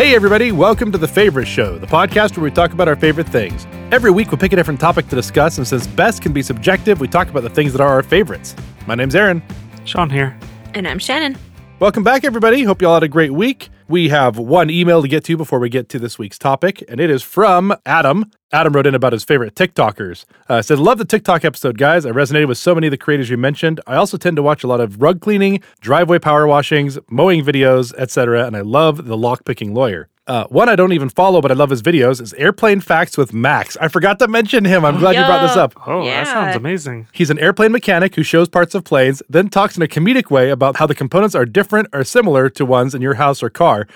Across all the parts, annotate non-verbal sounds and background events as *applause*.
Hey, everybody, welcome to The Favorite Show, the podcast where we talk about our favorite things. Every week, we pick a different topic to discuss, and since best can be subjective, we talk about the things that are our favorites. My name's Aaron. Sean here. And I'm Shannon. Welcome back, everybody. Hope you all had a great week. We have one email to get to before we get to this week's topic, and it is from Adam. Adam wrote in about his favorite TikTokers. Uh, said, Love the TikTok episode, guys. I resonated with so many of the creators you mentioned. I also tend to watch a lot of rug cleaning, driveway power washings, mowing videos, etc., and I love the lockpicking lawyer. Uh, one I don't even follow, but I love his videos, is Airplane Facts with Max. I forgot to mention him. I'm glad you brought this up. Oh, Yeah. that sounds amazing. He's an airplane mechanic who shows parts of planes, then talks in a comedic way about how the components are different or similar to ones in your house or car.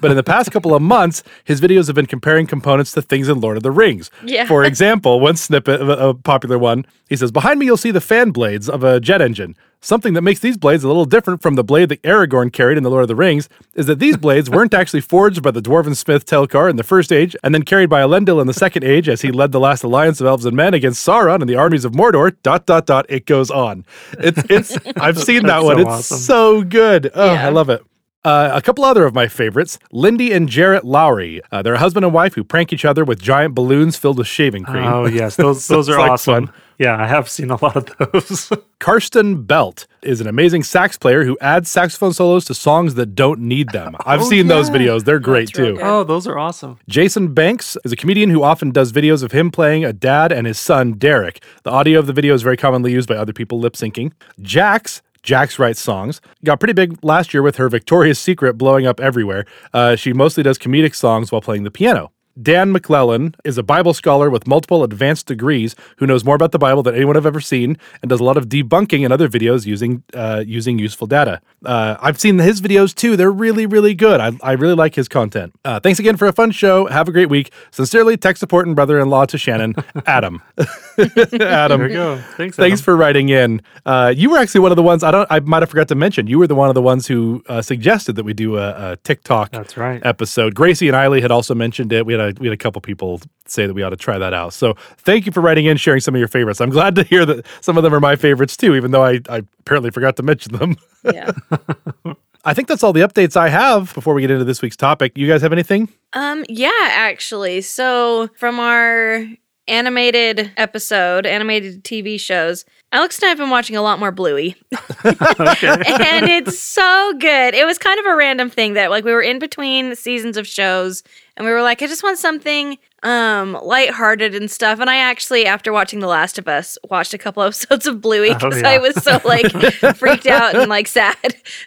But in the past couple of months, his videos have been comparing components to things in Lord of the Rings. Yeah. For *laughs* example, one snippet of a, a popular one, he says, Behind me, you'll see the fan blades of a jet engine. Something that makes these blades a little different from the blade that Aragorn carried in The Lord of the Rings is that these blades weren't actually forged by the dwarven smith Telchar in the first age and then carried by Elendil in the second age as he led the last alliance of elves and men against Sauron and the armies of Mordor. Dot dot dot. It goes on. It's it's. I've seen *laughs* that That's one. so It's awesome. so good. Oh, Yeah. I love it. Uh, a couple other of my favorites, Lindy and Jarrett Lowry. Uh, they're a husband and wife who prank each other with giant balloons filled with shaving cream. Oh, yes. *laughs* Those those are like awesome. fun. Yeah, I have seen a lot of those. *laughs* Karsten Belt is an amazing sax player who adds saxophone solos to songs that don't need them. I've Oh, seen those videos. They're great That's too. good. oh, those are awesome. Jason Banks is a comedian who often does videos of him playing a dad and his son, Derek. The audio of the video is very commonly used by other people lip syncing. Jax. Jax writes songs. Got pretty big last year with her Victoria's Secret blowing up everywhere. Uh, she mostly does comedic songs while playing the piano. Dan McClellan is a Bible scholar with multiple advanced degrees who knows more about the Bible than anyone I've ever seen and does a lot of debunking and other videos using uh, using useful data. Uh, I've seen his videos too; they're really, really good. I, I really like his content. Uh, thanks again for a fun show. Have a great week. Sincerely, tech support and brother-in-law to Shannon, *laughs* Adam. *laughs* Adam, There you go. Thanks. Thanks for writing in. Uh, you were actually one of the ones I don't. I might have forgot to mention. You were the one of the ones who uh, suggested that we do a, a TikTok That's right. episode. Gracie and Eiley had also mentioned it. We had a we had a couple people say that we ought to try that out. So thank you for writing in, sharing some of your favorites. I'm glad to hear that some of them are my favorites too, even though I, I apparently forgot to mention them. Yeah. *laughs* I think that's all the updates I have before we get into this week's topic. You guys have anything? um, yeah, actually. So from our animated episode, animated TV shows, Alex and I have been watching a lot more Bluey. *laughs* and it's so good. It was kind of a random thing that like we were in between seasons of shows and we were like, I just want something um lighthearted and stuff. And I actually, after watching The Last of Us, watched a couple *laughs* episodes of Bluey Oh, because yeah. I was so like *laughs* freaked out and like sad.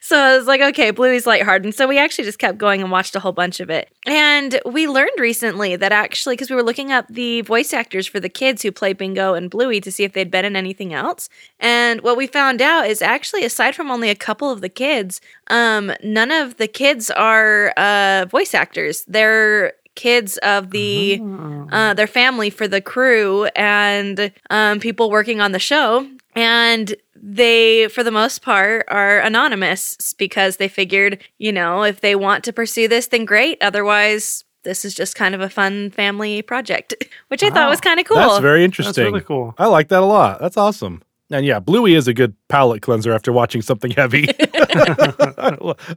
So I was like, okay, Bluey's lighthearted. And so we actually just kept going and watched a whole bunch of it. And we learned recently that actually, because we were looking up the voice actors for the kids who play Bingo and Bluey to see if they'd been in anything else. And what we found out is actually, aside from only a couple of the kids, um, none of the kids are uh, voice actors. They're kids of the uh, their family for the crew and um, people working on the show. And they for the most part are anonymous because they figured you know if they want to pursue this then great. Otherwise this is just kind of a fun family project *laughs* which i thought was kind of cool That's very interesting. That's really cool. I like that a lot. That's awesome. And yeah, Bluey is a good palate cleanser after watching something heavy. *laughs* *laughs*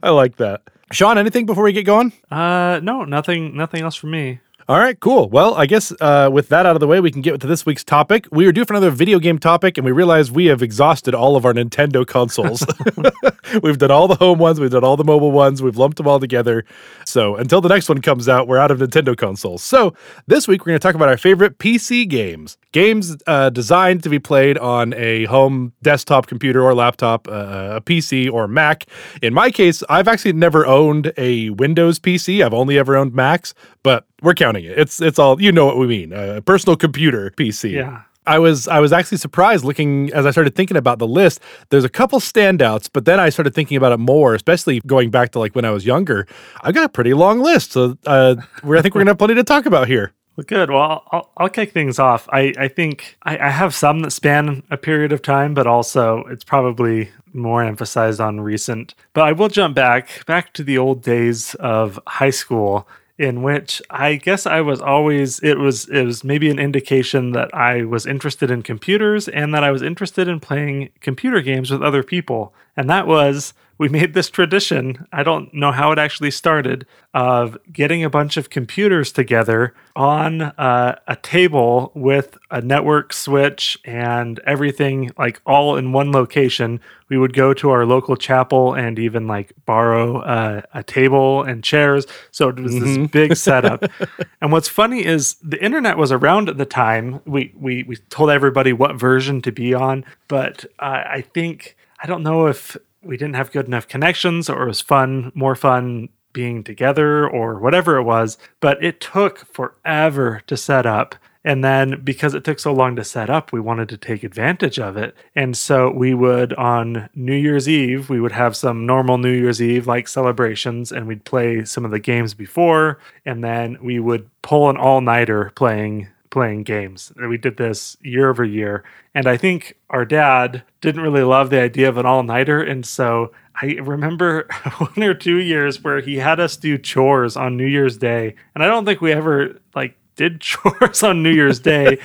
I like that. Sean, anything before we get going? Uh, no, nothing. Nothing else for me. All right, cool. Well, I guess uh, with that out of the way, we can get to this week's topic. We were due for another video game topic, and we realized we have exhausted all of our Nintendo consoles. *laughs* *laughs* we've done all the home ones, we've done all the mobile ones, we've lumped them all together. So until the next one comes out, we're out of Nintendo consoles. So this week, we're going to talk about our favorite PC games. Games uh, designed to be played on a home desktop computer or laptop, uh, a PC or Mac. In my case, I've actually never owned a Windows PC. I've only ever owned Macs, but we're counting it. It's it's all you know what we mean. A personal computer PC. Yeah. I was I was actually surprised looking as I started thinking about the list. There's a couple standouts, but then I started thinking about it more, especially going back to like when I was younger. I've got a pretty long list, so uh, I think we're gonna have plenty to talk about here. Well, good. Well, I'll, I'll kick things off. I, I think I, I have some that span a period of time, but also it's probably more emphasized on recent. But I will jump back, back to the old days of high school in which I guess I was always it was it was maybe an indication that I was interested in computers and that I was interested in playing computer games with other people. And that was *laughs* we made this tradition. I don't know how it actually started of getting a bunch of computers together on uh, a table with a network switch and everything like all in one location. We would go to our local chapel and even like borrow uh, a table and chairs. So it was Mm-hmm. this big setup. *laughs* and what's funny is the internet was around at the time. We we we told everybody what version to be on, but uh, I think I don't know if we didn't have good enough connections or it was fun, more fun being together or whatever it was, but it took forever to set up. And then because it took so long to set up, we wanted to take advantage of it. And so we would on New Year's Eve, we would have some normal New Year's Eve like celebrations and we'd play some of the games before and then we would pull an all-nighter playing playing games. We did this year over year. And I think our dad didn't really love the idea of an all nighter. And so I remember *laughs* one or two years where he had us do chores on New Year's Day. And I don't think we ever like did *laughs* chores on New Year's Day,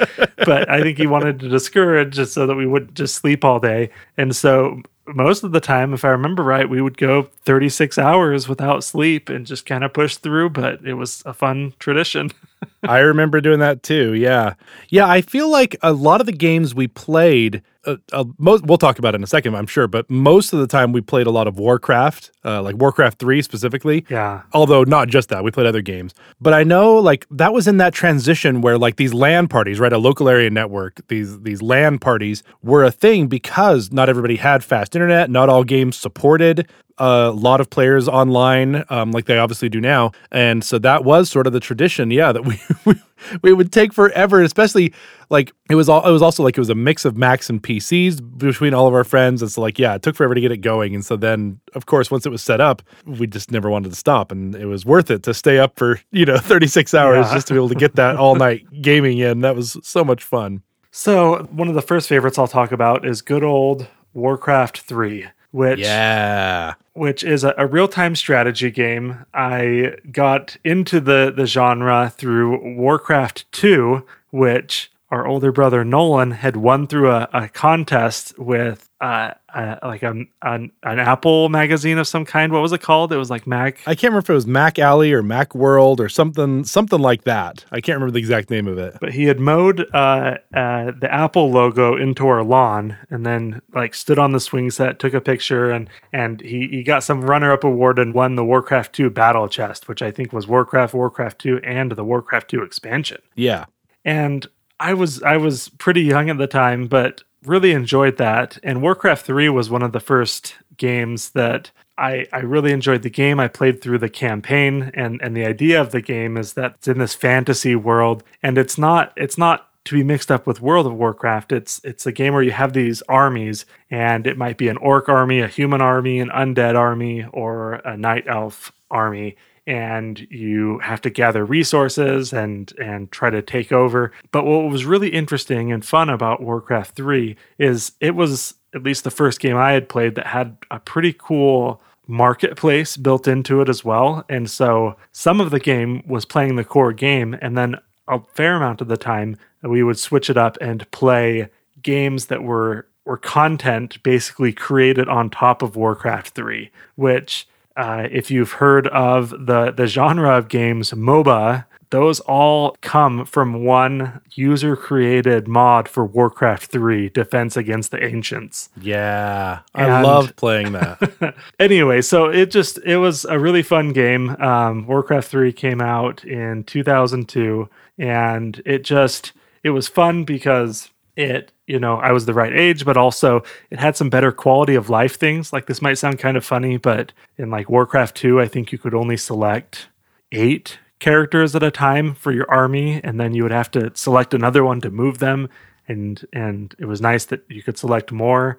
but I think he wanted to discourage just so that we wouldn't just sleep all day. And so most of the time, if I remember right, we would go 36 hours without sleep and just kind of push through, but it was a fun tradition. *laughs* I remember doing that too. Yeah. Yeah. I feel like a lot of the games we played, uh, uh, most, we'll talk about it in a second, I'm sure, but most of the time we played a lot of Warcraft, uh, like Warcraft 3 specifically. Yeah. Although not just that, we played other games. But I know like that was in that transition where like these LAN parties, right? A local area network, these these LAN parties were a thing because not everybody had fast internet, not all games supported a lot of players online, um, like they obviously do now. And so that was sort of the tradition, yeah, that we *laughs* we, we would take forever, especially like it was all it was also like it was a mix of Macs and PCs between all of our friends. And so like, yeah, it took forever to get it going. And so then of course once it was set up, we just never wanted to stop. And it was worth it to stay up for, you know, *laughs* 36 hours Yeah. just to be able to get that all night *laughs* gaming in. That was so much fun. So, one of the first favorites I'll talk about is good old Warcraft 3, which Yeah. which is a, a real-time strategy game. I got into the the genre through Warcraft 2, which our older brother Nolan had won through a, a contest with uh, uh, like a, an an Apple magazine of some kind. What was it called? It was like Mac. I can't remember if it was Mac Alley or Mac World or something something like that. I can't remember the exact name of it. but he had mowed uh, uh, the Apple logo into our lawn, and then like stood on the swing set, took a picture, and and he he got some runner up award and won the Warcraft two battle chest, which I think was Warcraft, Warcraft two, and the Warcraft two expansion. Yeah. And I was I was pretty young at the time, but really enjoyed that. And Warcraft three was one of the first games that I, I really enjoyed the game. I played through the campaign and, and the idea of the game is that it's in this fantasy world and it's not it's not to be mixed up with World of Warcraft. It's it's a game where you have these armies and it might be an orc army, a human army, an undead army, or a night elf army and you have to gather resources and and try to take over. But what was really interesting and fun about Warcraft 3 is it was at least the first game I had played that had a pretty cool marketplace built into it as well. And so some of the game was playing the core game and then a fair amount of the time we would switch it up and play games that were were content basically created on top of Warcraft 3, which uh, if you've heard of the the genre of games MOBA, those all come from one user created mod for Warcraft 3 Defense Against the Ancients. Yeah. I And- loved playing that. *laughs* anyway, so it just it was a really fun game. Um, Warcraft 3 came out in 2002 and it just it was fun because it you know I was the right age but also it had some better quality of life things. Like this might sound kind of funny but in like Warcraft 2 I think you could only select 8 characters at a time for your army and then you would have to select another one to move them and and it was nice that you could select more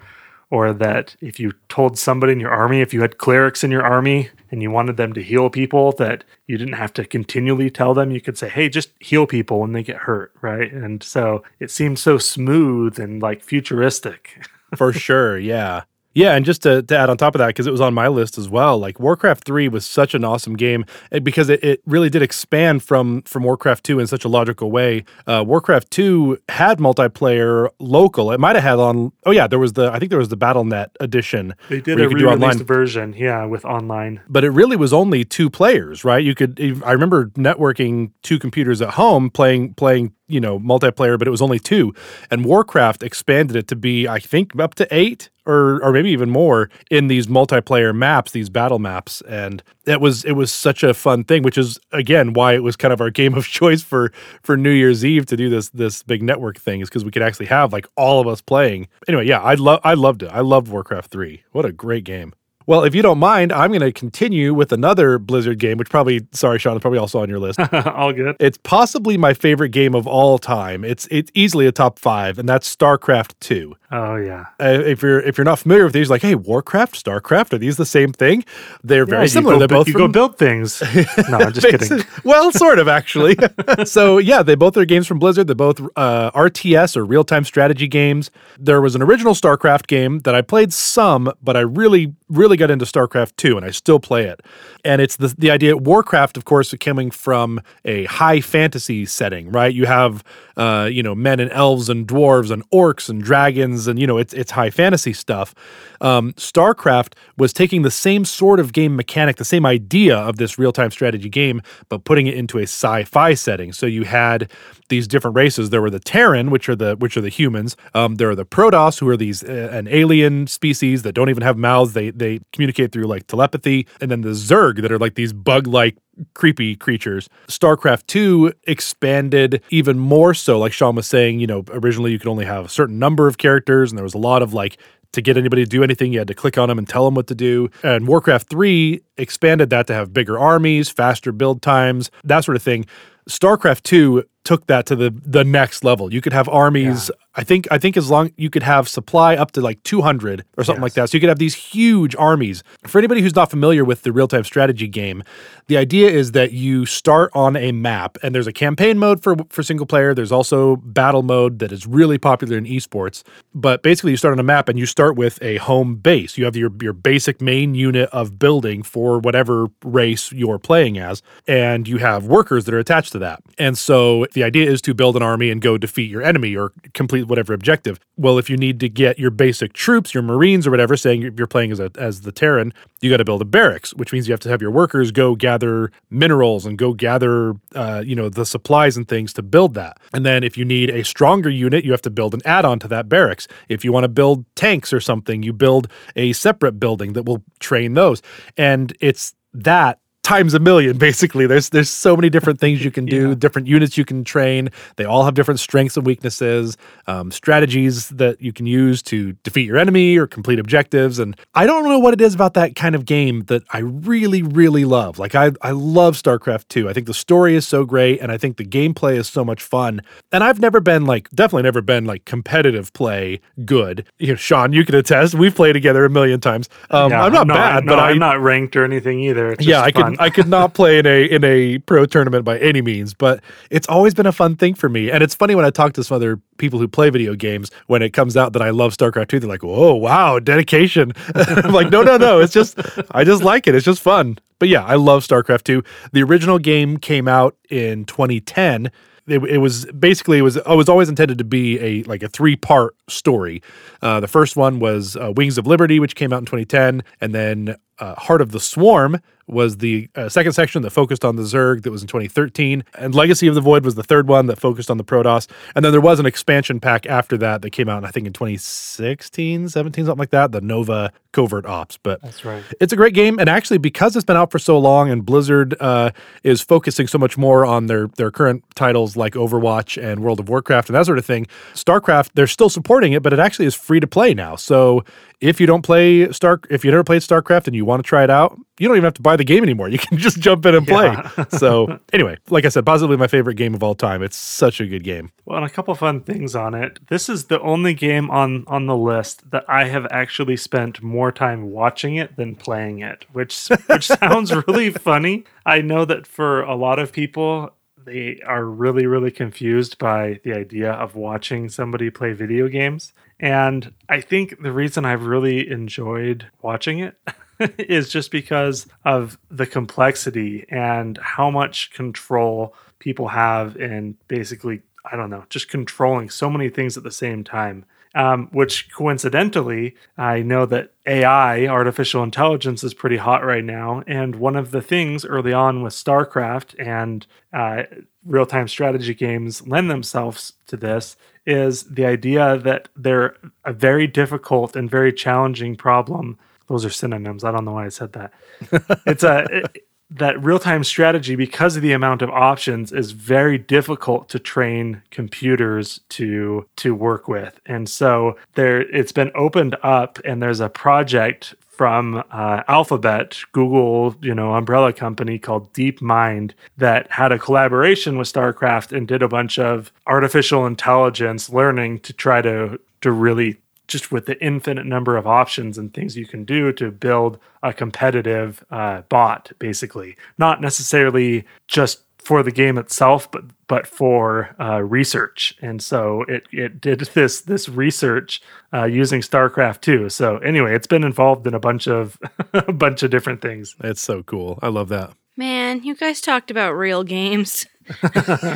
or that if you told somebody in your army, if you had clerics in your army and you wanted them to heal people, that you didn't have to continually tell them. You could say, hey, just heal people when they get hurt, right? And so it seemed so smooth and like futuristic. For *laughs* sure. Yeah. Yeah, and just to, to add on top of that, because it was on my list as well, like Warcraft 3 was such an awesome game eh, because it, it really did expand from from Warcraft 2 in such a logical way. Uh, Warcraft 2 had multiplayer local. It might have had on, oh yeah, there was the, I think there was the BattleNet edition. They did a re-released online. version, yeah, with online. But it really was only two players, right? You could, I remember networking two computers at home playing, playing, you know, multiplayer, but it was only two. And Warcraft expanded it to be, I think, up to eight or or maybe even more in these multiplayer maps, these battle maps, and it was it was such a fun thing. Which is again why it was kind of our game of *laughs* choice for for New Year's Eve to do this this big network thing is because we could actually have like all of us playing. Anyway, yeah, I love I loved it. I loved Warcraft three. What a great game. Well, if you don't mind, I'm going to continue with another Blizzard game, which probably, sorry, Sean, is probably also on your list. *laughs* All good. It's possibly my favorite game of all time. It's it's easily a top five, and that's StarCraft Two. Oh yeah. Uh, if you're if you're not familiar with these, like, hey, Warcraft, StarCraft, are these the same thing? They're very Yeah, similar. You They're both you from, go build things. *laughs* No, I'm just kidding. well, sort of actually. *laughs* so yeah, they both are games from Blizzard. They're both uh, RTS or real time strategy games. There was an original StarCraft game that I played some, but I really really got into StarCraft two, and I still play it. And it's the the idea Warcraft, of course, coming from a high fantasy setting, right? You have uh, you know men and elves and dwarves and orcs and dragons, and you know it's it's high fantasy stuff. Um, StarCraft was taking the same sort of game mechanic, the same idea of this real time strategy game, but putting it into a sci-fi setting. So you had these different races. There were the Terran, which are the which are the humans. Um, there are the Protoss, who are these uh, an alien species that don't even have mouths. They they communicate through like telepathy, and then the Zerg that are like these bug like creepy creatures. StarCraft 2 expanded even more so like Sean was saying, you know, originally you could only have a certain number of characters and there was a lot of like to get anybody to do anything, you had to click on them and tell them what to do. And Warcraft 3 expanded that to have bigger armies, faster build times, that sort of thing. StarCraft 2 took that to the the next level. You could have armies. I think I think as long you could have supply up to like 200 or something like that. So you could have these huge armies. For anybody who's not familiar with the real-time strategy game, the idea is that you start on a map and there's a campaign mode for for single player. There's also battle mode that is really popular in esports. But basically you start on a map and you start with a home base. You have your your basic main unit of building for whatever race you're playing as and you have workers that are attached to that. And so the idea is to build an army and go defeat your enemy or complete whatever objective. Well, if you need to get your basic troops, your marines or whatever, saying you're playing as a, as the Terran, you got to build a barracks, which means you have to have your workers go gather minerals and go gather, uh, you know, the supplies and things to build that. And then if you need a stronger unit, you have to build an add-on to that barracks. If you want to build tanks or something, you build a separate building that will train those. And it's that times a million basically. There's there's so many different things you can *laughs* do Yeah. different units you can train. They all have different strengths and weaknesses um, strategies that you can use to defeat your enemy or complete objectives. And i don't know what it is about that kind of game that i really really love. Like i i love starcraft 2 i think the story is so great and i think the gameplay is so much fun. And i've never been like definitely never been like competitive play good. You know sean you can attest we've played together a million times. Um, i'm not no, bad no, but i I'm not ranked or anything either. It's yeah, just I could I could not play in a in a pro tournament by any means, but it's always been a fun thing for me. And it's funny when I talk to some other people who play video games when it comes out that I love StarCraft 2, they're like, "Whoa, wow, dedication." *laughs* I'm like, "No, no, no, it's just I just like it. It's just fun." But yeah, I love StarCraft 2. The original game came out in 2010. It, it was basically it was it was always intended to be a like a three part story. Uh, the first one was uh, Wings of Liberty, which came out in 2010, and then uh, Heart of the Swarm was the uh, second section that focused on the Zerg that was in 2013, and Legacy of the Void was the third one that focused on the Protoss, and then there was an expansion pack after that that came out, I think in 2016, 17, something like that, the Nova Covert Ops. But That's right. it's a great game, and actually, because it's been out for so long, and Blizzard uh, is focusing so much more on their their current titles like Overwatch and World of Warcraft and that sort of thing, StarCraft they're still supporting it, but it actually is free to play now. So if you don't play Star, if you never played StarCraft and you want to try it out, you don't even have to buy the game anymore. You can *laughs* just jump in and play. Yeah. *laughs* so anyway, like I said, possibly my favorite game of all time. It's such a good game. Well, and a couple fun things on it. This is the only game on on the list that I have actually spent more time watching it than playing it, which *laughs* which sounds really funny. I know that for a lot of people they are really really confused by the idea of watching somebody play video games And I think the reason I've really enjoyed watching it *laughs* is just because of the complexity and how much control people have in basically, I don't know, just controlling so many things at the same time. Um, which coincidentally, I know that AI, artificial intelligence, is pretty hot right now. And one of the things early on with StarCraft and uh, real time strategy games lend themselves to this is the idea that they're a very difficult and very challenging problem. Those are synonyms. I don't know why I said that. *laughs* it's a. It, that real-time strategy because of the amount of options is very difficult to train computers to to work with. And so there it's been opened up and there's a project from uh, Alphabet, Google, you know, umbrella company called DeepMind that had a collaboration with StarCraft and did a bunch of artificial intelligence learning to try to to really just with the infinite number of options and things you can do to build a competitive uh, bot, basically, not necessarily just for the game itself, but but for uh, research. And so it it did *laughs* this this research uh, using StarCraft 2. So anyway, it's been involved in a bunch of *laughs* a bunch of different things. It's so cool. I love that. Man, you guys talked about real games. *laughs* *laughs*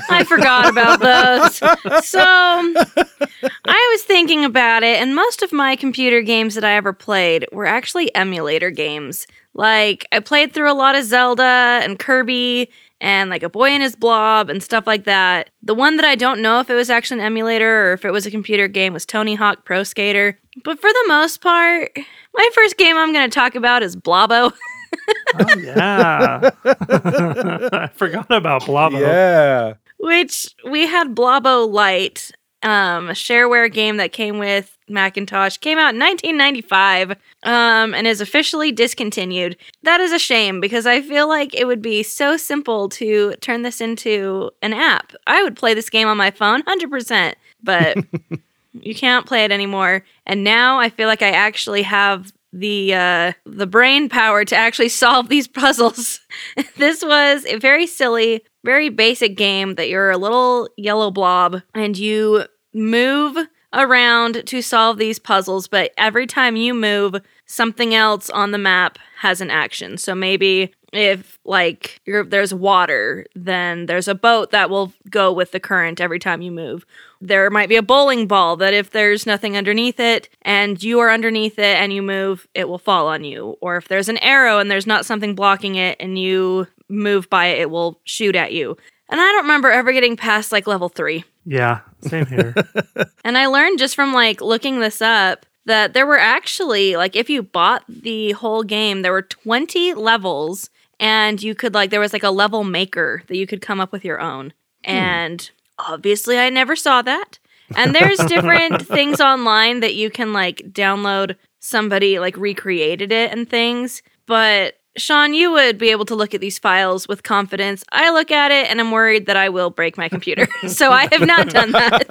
I forgot about those. So I was thinking about it, and most of my computer games that I ever played were actually emulator games. Like, I played through a lot of Zelda and Kirby and like a boy and his blob and stuff like that. The one that I don't know if it was actually an emulator or if it was a computer game was Tony Hawk Pro Skater. But for the most part, my first game I'm going to talk about is Blobbo. *laughs* *laughs* oh yeah, *laughs* I forgot about Blobbo. Yeah. Which we had Blobbo Light, um, a shareware game that came with Macintosh, came out in 1995, um, and is officially discontinued. That is a shame because I feel like it would be so simple to turn this into an app. I would play this game on my phone 100%, but *laughs* you can't play it anymore. And now I feel like I actually have the uh, the brain power to actually solve these puzzles. *laughs* this was a very silly, very basic game that you're a little yellow blob and you move around to solve these puzzles, but every time you move, something else on the map has an action. So maybe if like there's water, then there's a boat that will go with the current every time you move. There might be a bowling ball that if there's nothing underneath it and you are underneath it and you move, it will fall on you. Or if there's an arrow and there's not something blocking it and you move by it, it will shoot at you. And I don't remember ever getting past like level 3. Yeah, same here. *laughs* and I learned just from like looking this up that there were actually like if you bought the whole game, there were 20 levels and you could like there was like a level maker that you could come up with your own. Hmm. And obviously I never saw that. And there's different *laughs* things online that you can like download somebody like recreated it and things, but Sean, you would be able to look at these files with confidence. I look at it and I'm worried that I will break my computer. *laughs* so I have not done that.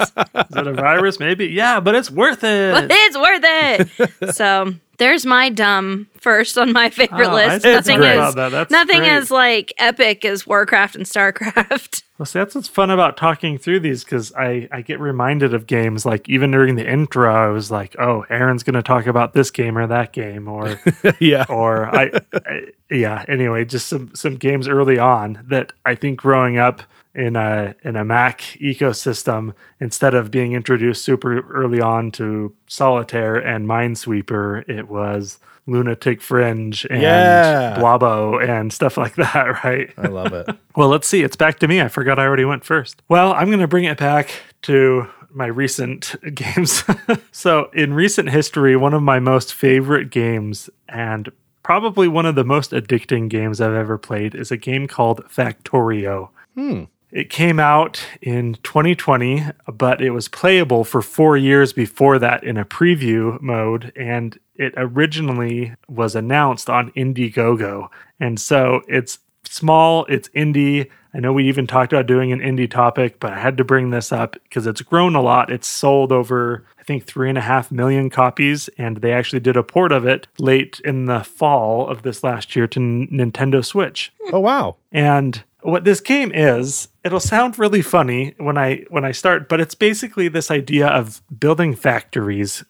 Is it a virus? Maybe. Yeah, but it's worth it. But *laughs* it's worth it. so there's my dumb first on my *laughs* favorite Oh, list. I Nothing forgot is that. That's nothing great. is like epic as Warcraft and Starcraft. *laughs* Well, see, that's what's fun about talking through these because I, I get reminded of games like even during the intro, I was like, oh, Aaron's going to talk about this game or that game, or *laughs* yeah. or I, I, yeah. Anyway, just some some games early on that I think growing up in a in a Mac ecosystem, instead of being introduced super early on to Solitaire and Minesweeper, it was Lunatic Fringe and Yeah. Blobbo and stuff like *laughs* that, right? I love it. *laughs* Well, let's see. It's back to me. I forgot I already went first. Well, I'm going to bring it back to my recent *laughs* games. so, in recent history, one of my most favorite games and probably one of the most addicting games I've ever played is a game called Factorio. Hmm. It came out in 2020, but it was playable for four years before that in a preview mode, and it originally was announced on Indiegogo. And so it's small, it's indie. I know we even talked about doing an indie topic, but I had to bring this up because it's grown a lot. It's sold over, I think, three and a half million copies, and they actually did a port of it late in the fall of this last year to Nintendo Switch. Oh wow. And what this game is, it'll sound really funny when I when I start, but it's basically this idea of building factories.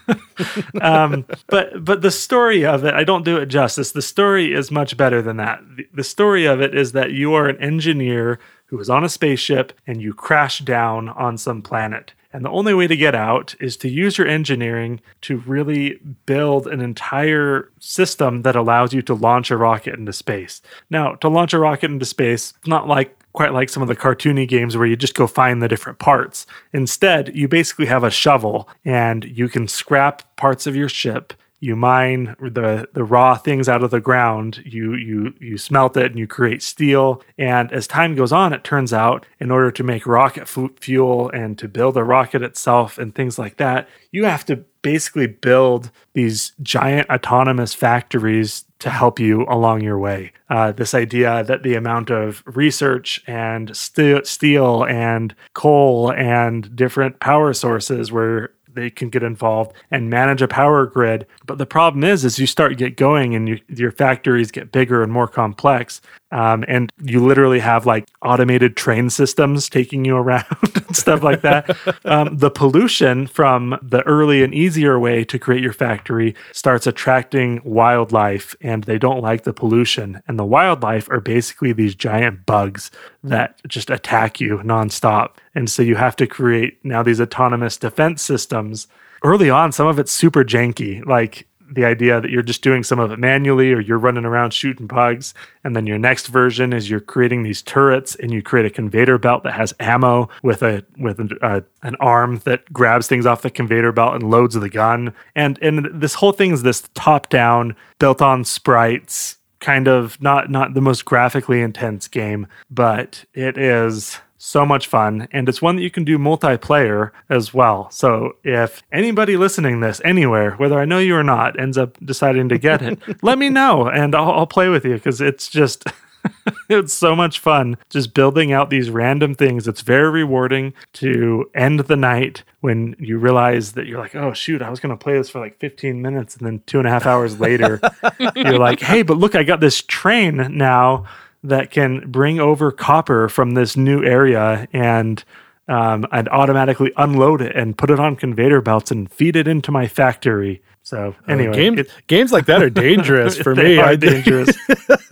*laughs* um, but but the story of it, I don't do it justice. The story is much better than that. The, the story of it is that you are an engineer who is on a spaceship and you crash down on some planet. And the only way to get out is to use your engineering to really build an entire system that allows you to launch a rocket into space. Now, to launch a rocket into space, not like quite like some of the cartoony games where you just go find the different parts. Instead, you basically have a shovel and you can scrap parts of your ship you mine the the raw things out of the ground you you you smelt it and you create steel and as time goes on it turns out in order to make rocket fuel and to build a rocket itself and things like that you have to basically build these giant autonomous factories to help you along your way. Uh, this idea that the amount of research and st- steel and coal and different power sources where they can get involved and manage a power grid. But the problem is, is you start get going and you, your factories get bigger and more complex, um, and you literally have like automated train systems taking you *laughs* around and stuff like that. *laughs* Um, the pollution from the early and easier way to create your factory starts attracting wildlife, and they don't like the pollution. And the wildlife are basically these giant bugs that just attack you nonstop. And so you have to create now these autonomous defense systems. Early on, some of it's super janky. Like the idea that you're just doing some of it manually or you're running around shooting bugs. And then your next version is you're creating these turrets and you create a conveyor belt that has ammo with a with a, uh, an arm that grabs things off the conveyor belt and loads the gun. And and this whole thing is this top down built on sprites kind of not not the most graphically intense game, but it is so much fun and it's one that you can do multiplayer as well so if anybody listening this anywhere whether i know you or not ends up deciding to get it *laughs* let me know and i'll, I'll play with you because it's just *laughs* it's so much fun just building out these random things. It's very rewarding to end the night when you realize that you're like, oh, shoot, I was going to play this for like 15 minutes. And then two and a half hours later, *laughs* you're like, hey, but look, I got this train now that can bring over copper from this new area and um, and automatically unload it and put it on conveyor belts and feed it into my factory. So uh, anyway, uh, game, it, games like that are dangerous *laughs* for me. Are dangerous.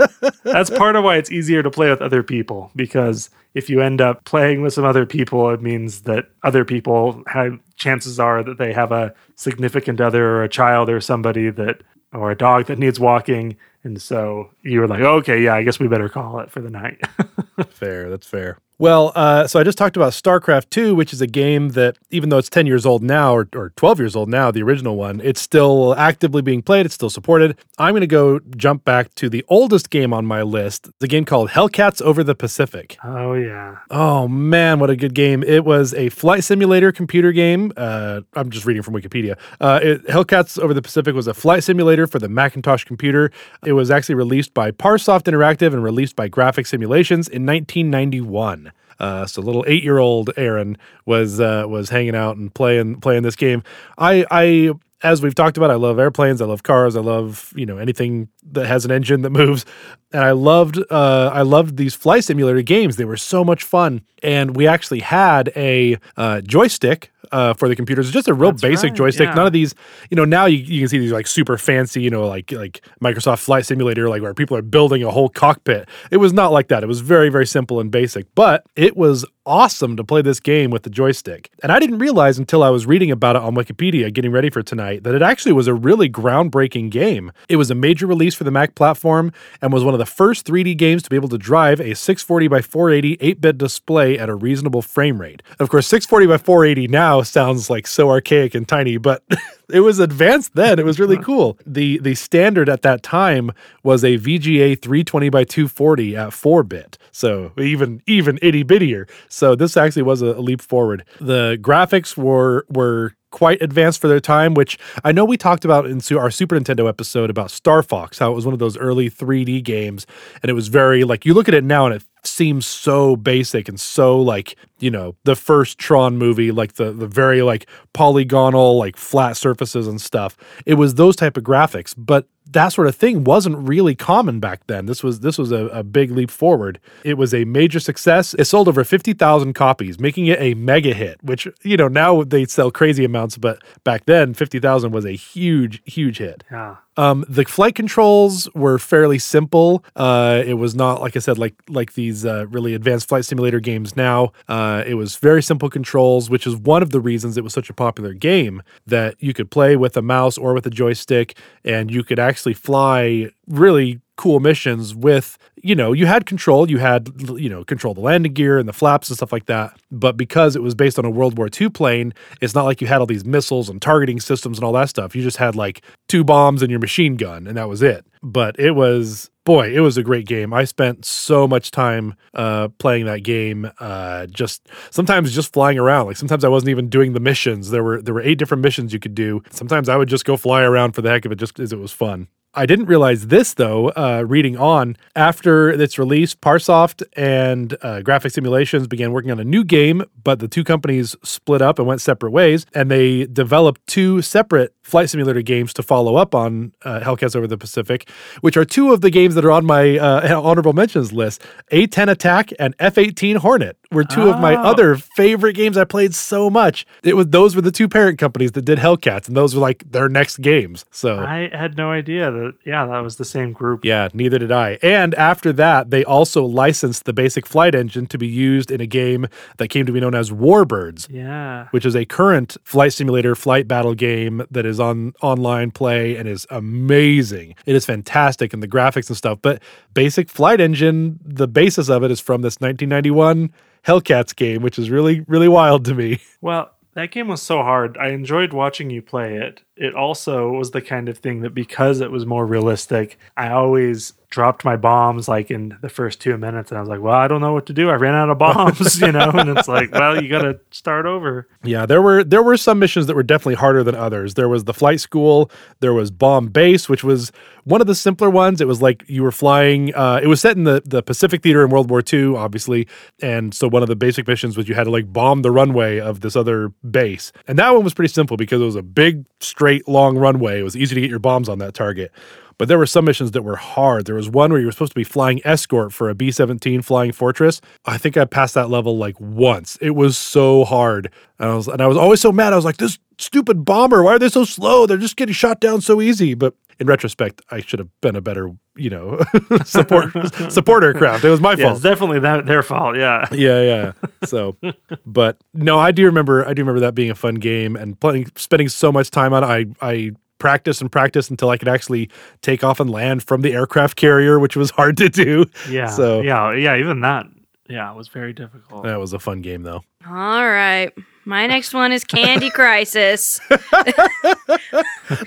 *laughs* That's part of why it's easier to play with other people because if you end up playing with some other people, it means that other people have chances are that they have a significant other or a child or somebody that or a dog that needs walking and so you were like, okay, yeah, I guess we better call it for the night. *laughs* fair. That's fair. Well, uh, so I just talked about StarCraft 2, which is a game that, even though it's 10 years old now, or, or 12 years old now, the original one, it's still actively being played. It's still supported. I'm going to go jump back to the oldest game on my list, the game called Hellcats Over the Pacific. Oh, yeah. Oh, man, what a good game. It was a flight simulator computer game. Uh, I'm just reading from Wikipedia. Uh, it, Hellcats Over the Pacific was a flight simulator for the Macintosh computer. It was actually released by Parsoft Interactive and released by Graphic Simulations in 1991. Uh, so little eight year old Aaron was uh, was hanging out and playing playing this game. I I as we've talked about, I love airplanes, I love cars, I love you know anything that has an engine that *laughs* moves, and I loved uh, I loved these flight simulator games. They were so much fun, and we actually had a uh, joystick uh, for the computers. It's just a real That's basic right, joystick. Yeah. None of these, you know, now you, you can see these like super fancy, you know, like like Microsoft Flight Simulator, like where people are building a whole cockpit. It was not like that. It was very very simple and basic, but it was awesome to play this game with the joystick. And I didn't realize until I was reading about it on Wikipedia, getting ready for tonight, that it actually was a really groundbreaking game. It was a major release for the Mac platform and was one of the first 3D games to be able to drive a 640 by 480 8 bit display at a reasonable frame rate. Of course, 640 by 480 now sounds like so archaic and tiny, but *laughs* it was advanced then. It was really cool. The the standard at that time was a VGA 320 by 240 at 4 bit. So even even itty bittier. So this actually was a, leap forward. The graphics were were quite advanced for their time, which I know we talked about in our Super Nintendo episode about Star Fox, how it was one of those early 3D games. And it was very like, you look at it now and it seems so basic and so like you know, the first Tron movie, like the the very like polygonal, like flat surfaces and stuff. It was those type of graphics, but that sort of thing wasn't really common back then. This was this was a, a big leap forward. It was a major success. It sold over fifty thousand copies, making it a mega hit. Which you know now they sell crazy amounts, but back then fifty thousand was a huge huge hit. Yeah. Um, the flight controls were fairly simple. Uh, it was not like I said, like like these uh, really advanced flight simulator games. Now, uh, it was very simple controls, which is one of the reasons it was such a popular game that you could play with a mouse or with a joystick, and you could actually fly really cool missions with you know you had control you had you know control the landing gear and the flaps and stuff like that. But because it was based on a world war ii plane it's not like you had all these missiles and targeting systems and all that stuff. You just had like two bombs and your machine gun and that was it. But it was boy it was a great game. I spent so much time uh, playing that game uh, just sometimes just flying around. Like sometimes i wasn't even doing the missions. There were there were eight different missions you could do. Sometimes i would just go fly around for the heck of it just because it was fun I didn't realize this though, uh, reading on. After its release, Parsoft and uh, Graphic Simulations began working on a new game, but the two companies split up and went separate ways, and they developed two separate flight simulator games to follow up on uh, Hellcats Over the Pacific, which are two of the games that are on my uh, *laughs* honorable mentions list. A10 Attack and F18 Hornet were two of my Oh. other favorite games I played so much. It was those were the two parent companies that did Hellcats, and those were like their next games. So I had no idea that, yeah, that was the same group. yeah, neither did I. And after that, they also licensed the basic flight engine to be used in a game that came to be known as Warbirds, Yeah. which is a current flight simulator flight battle game that is on online play and is amazing. It is fantastic and the graphics and stuff. But basic flight engine, the basis of it is from this 1991 Hellcats game, which is really, really wild to me. *laughs* Well, that game was so hard. I enjoyed watching you play it. It also was the kind of thing that because it was more realistic, I always dropped my bombs like in the first two minutes and I was like, well, I don't know what to do. I ran out of bombs, you know, and it's like, well, you got to start over. Yeah, there were there were some missions that were definitely harder than others. There was the flight school, there was bomb base, which was one of the simpler ones. It was like you were flying. Uh, it was set in the the Pacific theater in World War II, obviously, and so one of the basic missions was you had to like bomb the runway of this other base, and that one was pretty simple because it was a big, straight, long runway. It was easy to get your bombs on that target. But there were some missions that were hard. There was one where you were supposed to be flying escort for a B 17 flying fortress. I think I passed that level like once. It was so hard. And I was, and I was always so mad. I was like, this stupid bomber, why are they so slow? They're just getting shot down so easy. But in retrospect, I should have been a better, you know, *laughs* support *laughs* support aircraft. It was my Yeah, fault. it's definitely that, their fault. Yeah. Yeah, yeah. So, *laughs* but no, I do remember. I do remember that being a fun game and playing, spending so much time on it. I, I practiced and practiced until I could actually take off and land from the aircraft carrier, which was hard to do. Yeah. So yeah, yeah, even that, yeah, it was very difficult. that was a fun game, though. All right. My next one is Candy Crisis. *laughs*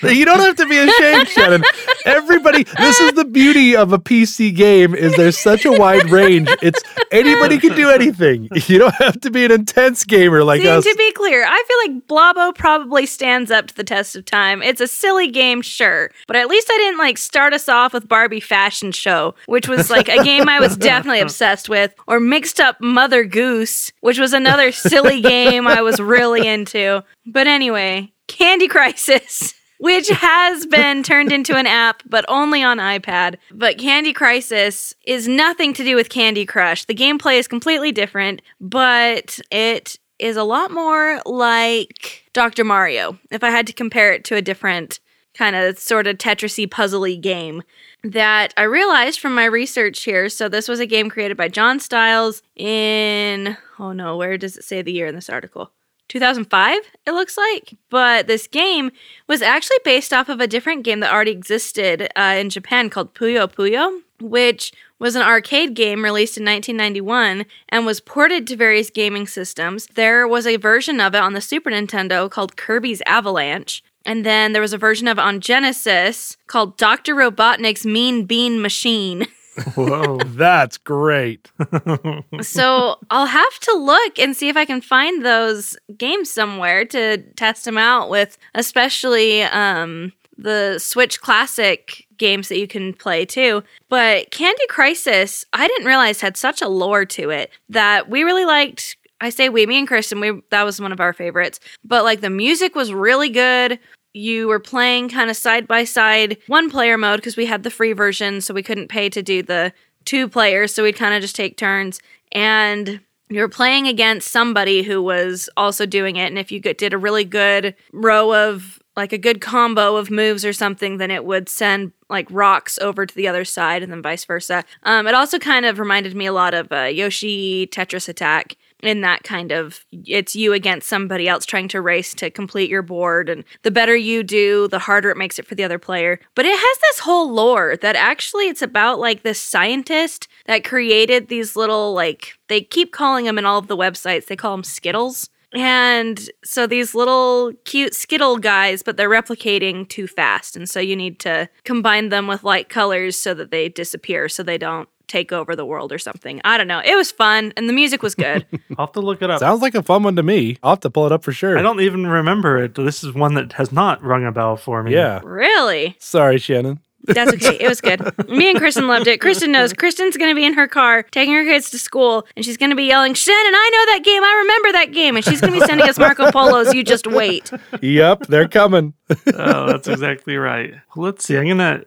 You don't have to be ashamed, Shannon. Everybody, this is the beauty of a PC game is there's such a wide range. It's anybody can do anything. You don't have to be an intense gamer like See, us. to be clear, I feel like Blobbo probably stands up to the test of time. It's a silly game, sure, but at least I didn't like start us off with Barbie Fashion Show, which was like a game I was definitely obsessed with, or mixed up Mother Goose, which was another silly *laughs* game I was really into. But anyway, Candy Crisis. *laughs* Which has been turned into an app, but only on iPad. But Candy Crisis is nothing to do with Candy Crush. The gameplay is completely different, but it is a lot more like Dr. Mario, if I had to compare it to a different kind of sort of Tetrisy puzzly game that I realized from my research here. So this was a game created by John Stiles in oh no, where does it say the year in this article? 2005 it looks like but this game was actually based off of a different game that already existed uh, in japan called puyo puyo which was an arcade game released in 1991 and was ported to various gaming systems there was a version of it on the super nintendo called kirby's avalanche and then there was a version of on genesis called dr robotnik's mean bean machine *laughs* Whoa. That's great. *laughs* so I'll have to look and see if I can find those games somewhere to test them out with, especially um, the Switch Classic games that you can play too. But Candy Crisis, I didn't realize had such a lore to it that we really liked I say we, me and Kristen, we that was one of our favorites. But like the music was really good. You were playing kind of side by side, one player mode because we had the free version, so we couldn't pay to do the two players, so we'd kind of just take turns. And you're playing against somebody who was also doing it, and if you did a really good row of like a good combo of moves or something, then it would send like rocks over to the other side, and then vice versa. Um, it also kind of reminded me a lot of uh, Yoshi Tetris Attack in that kind of it's you against somebody else trying to race to complete your board and the better you do the harder it makes it for the other player. But it has this whole lore that actually it's about like this scientist that created these little like they keep calling them in all of the websites they call them skittles. And so these little cute skittle guys but they're replicating too fast and so you need to combine them with light colors so that they disappear so they don't take over the world or something. I don't know. It was fun and the music was good. *laughs* I'll have to look it up. Sounds like a fun one to me. I'll have to pull it up for sure. I don't even remember it. This is one that has not rung a bell for me. Yeah. really? Sorry, Shannon. That's okay. It was good. *laughs* Me and Kristen loved it. Kristen knows Kristen's going to be in her car taking her kids to school and she's going to be yelling, Shannon, I know that game. I remember that game. And she's going to be sending us Marco Polos. You just wait. *laughs* Yep, they're coming. oh, that's exactly right. Let's see. I'm going to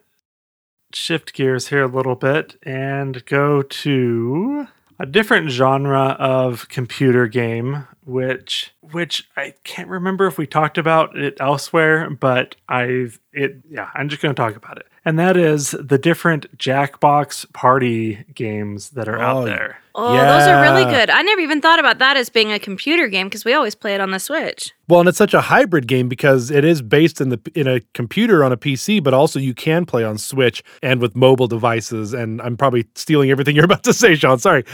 shift gears here a little bit and go to a different genre of computer game which which I can't remember if we talked about it elsewhere but I've it yeah I'm just going to talk about it and that is the different Jackbox party games that are Oh, out there. Oh, yeah. those are really good. I never even thought about that as being a computer game because we always play it on the Switch. Well, and it's such a hybrid game because it is based in the in a computer on a PC, but also you can play on Switch and with mobile devices. And I'm probably stealing everything you're about to say, Sean. Sorry.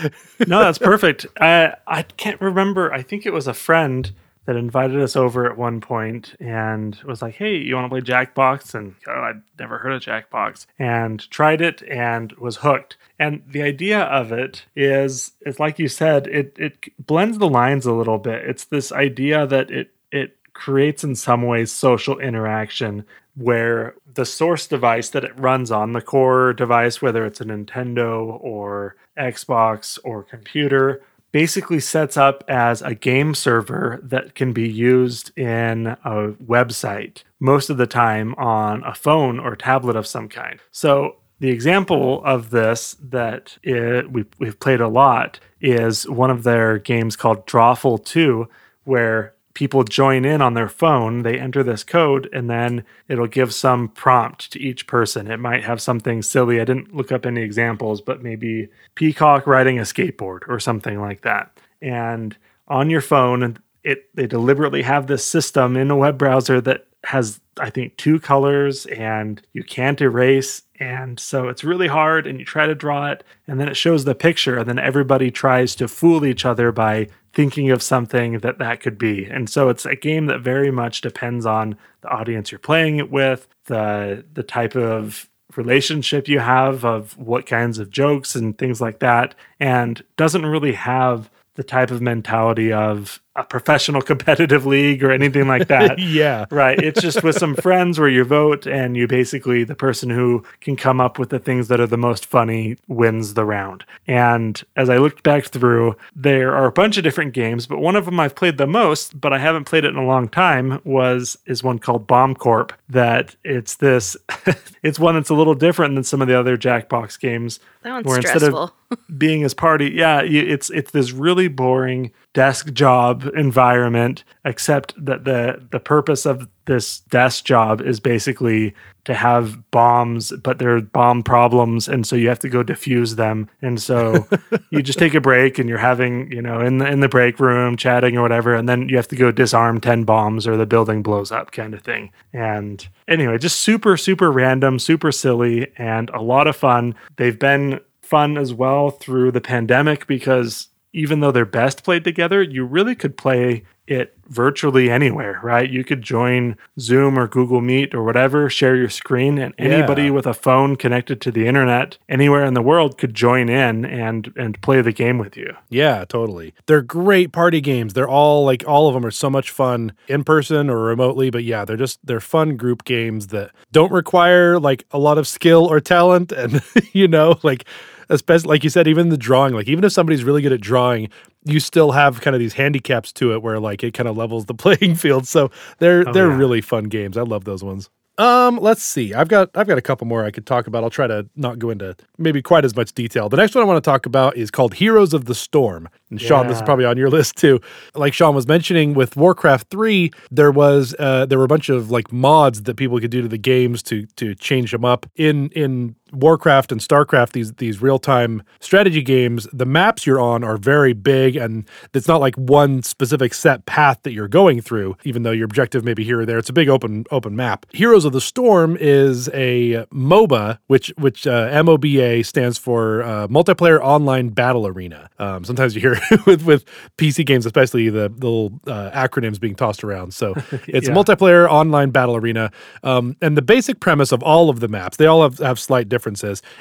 no, that's *laughs* perfect. I I can't remember. I think it was a friend that invited us over at one point and was like, "Hey, you want to play Jackbox?" And oh, I'd never heard of Jackbox and tried it and was hooked. And the idea of it is, it's like you said, it it blends the lines a little bit. It's this idea that it it creates in some ways social interaction where the source device that it runs on, the core device, whether it's a Nintendo or Xbox or computer, basically sets up as a game server that can be used in a website, most of the time on a phone or tablet of some kind. So the example of this that it, we, we've played a lot is one of their games called Drawful 2, where people join in on their phone, they enter this code, and then it'll give some prompt to each person. It might have something silly. I didn't look up any examples, but maybe peacock riding a skateboard or something like that. And on your phone, it they deliberately have this system in a web browser that has I think two colors and you can't erase and so it's really hard and you try to draw it and then it shows the picture and then everybody tries to fool each other by thinking of something that that could be. And so it's a game that very much depends on the audience you're playing it with, the the type of relationship you have of what kinds of jokes and things like that and doesn't really have the type of mentality of a professional competitive league or anything like that. *laughs* yeah. Right. It's just with some friends where you vote and you basically, the person who can come up with the things that are the most funny wins the round. And as I looked back through, there are a bunch of different games, but one of them I've played the most, but I haven't played it in a long time, was is one called Bomb Corp. That it's this, *laughs* it's one that's a little different than some of the other Jackbox games. That one's where instead of stressful. *laughs* being his party. Yeah, it's it's this really boring desk job environment, except that the the purpose of this desk job is basically to have bombs, but there are bomb problems, and so you have to go defuse them. And so *laughs* you just take a break, and you're having you know in the in the break room chatting or whatever, and then you have to go disarm ten bombs or the building blows up, kind of thing. And anyway, just super super random, super silly, and a lot of fun. They've been fun as well through the pandemic because even though they're best played together, you really could play it virtually anywhere, right? You could join Zoom or Google Meet or whatever, share your screen, and anybody Yeah. with a phone connected to the internet anywhere in the world could join in and and play the game with you. Yeah, totally. They're great party games. They're all like all of them are so much fun in person or remotely, but yeah, they're just they're fun group games that don't require like a lot of skill or talent and *laughs* you know, like especially like you said even the drawing, like even if somebody's really good at drawing, you still have kind of these handicaps to it where like it kind of levels the *laughs* playing field. So they're Oh, they're yeah. really fun games. I love those ones. Um, let's see. I've got I've got a couple more I could talk about. I'll try to not go into maybe quite as much detail. The next one I want to talk about is called Heroes of the Storm. And Sean, this is probably on your *laughs* list too. Like Sean was mentioning with Warcraft 3, there was uh there were a bunch of like mods that people could do to the games to to change them up. In in Warcraft and StarCraft, these these real time strategy games, the maps you're on are very big, and it's not like one specific set path that you're going through. Even though your objective may be here or there, it's a big open open map. Heroes of the Storm is a MOBA, which which uh, MOBA stands for uh, Multiplayer Online Battle Arena. Um, sometimes you hear *laughs* with with PC games, especially the, the little uh, acronyms being tossed around. So *laughs* it's a Yeah. multiplayer online battle arena. Um, and the basic premise of all of the maps, they all have, have slight differences,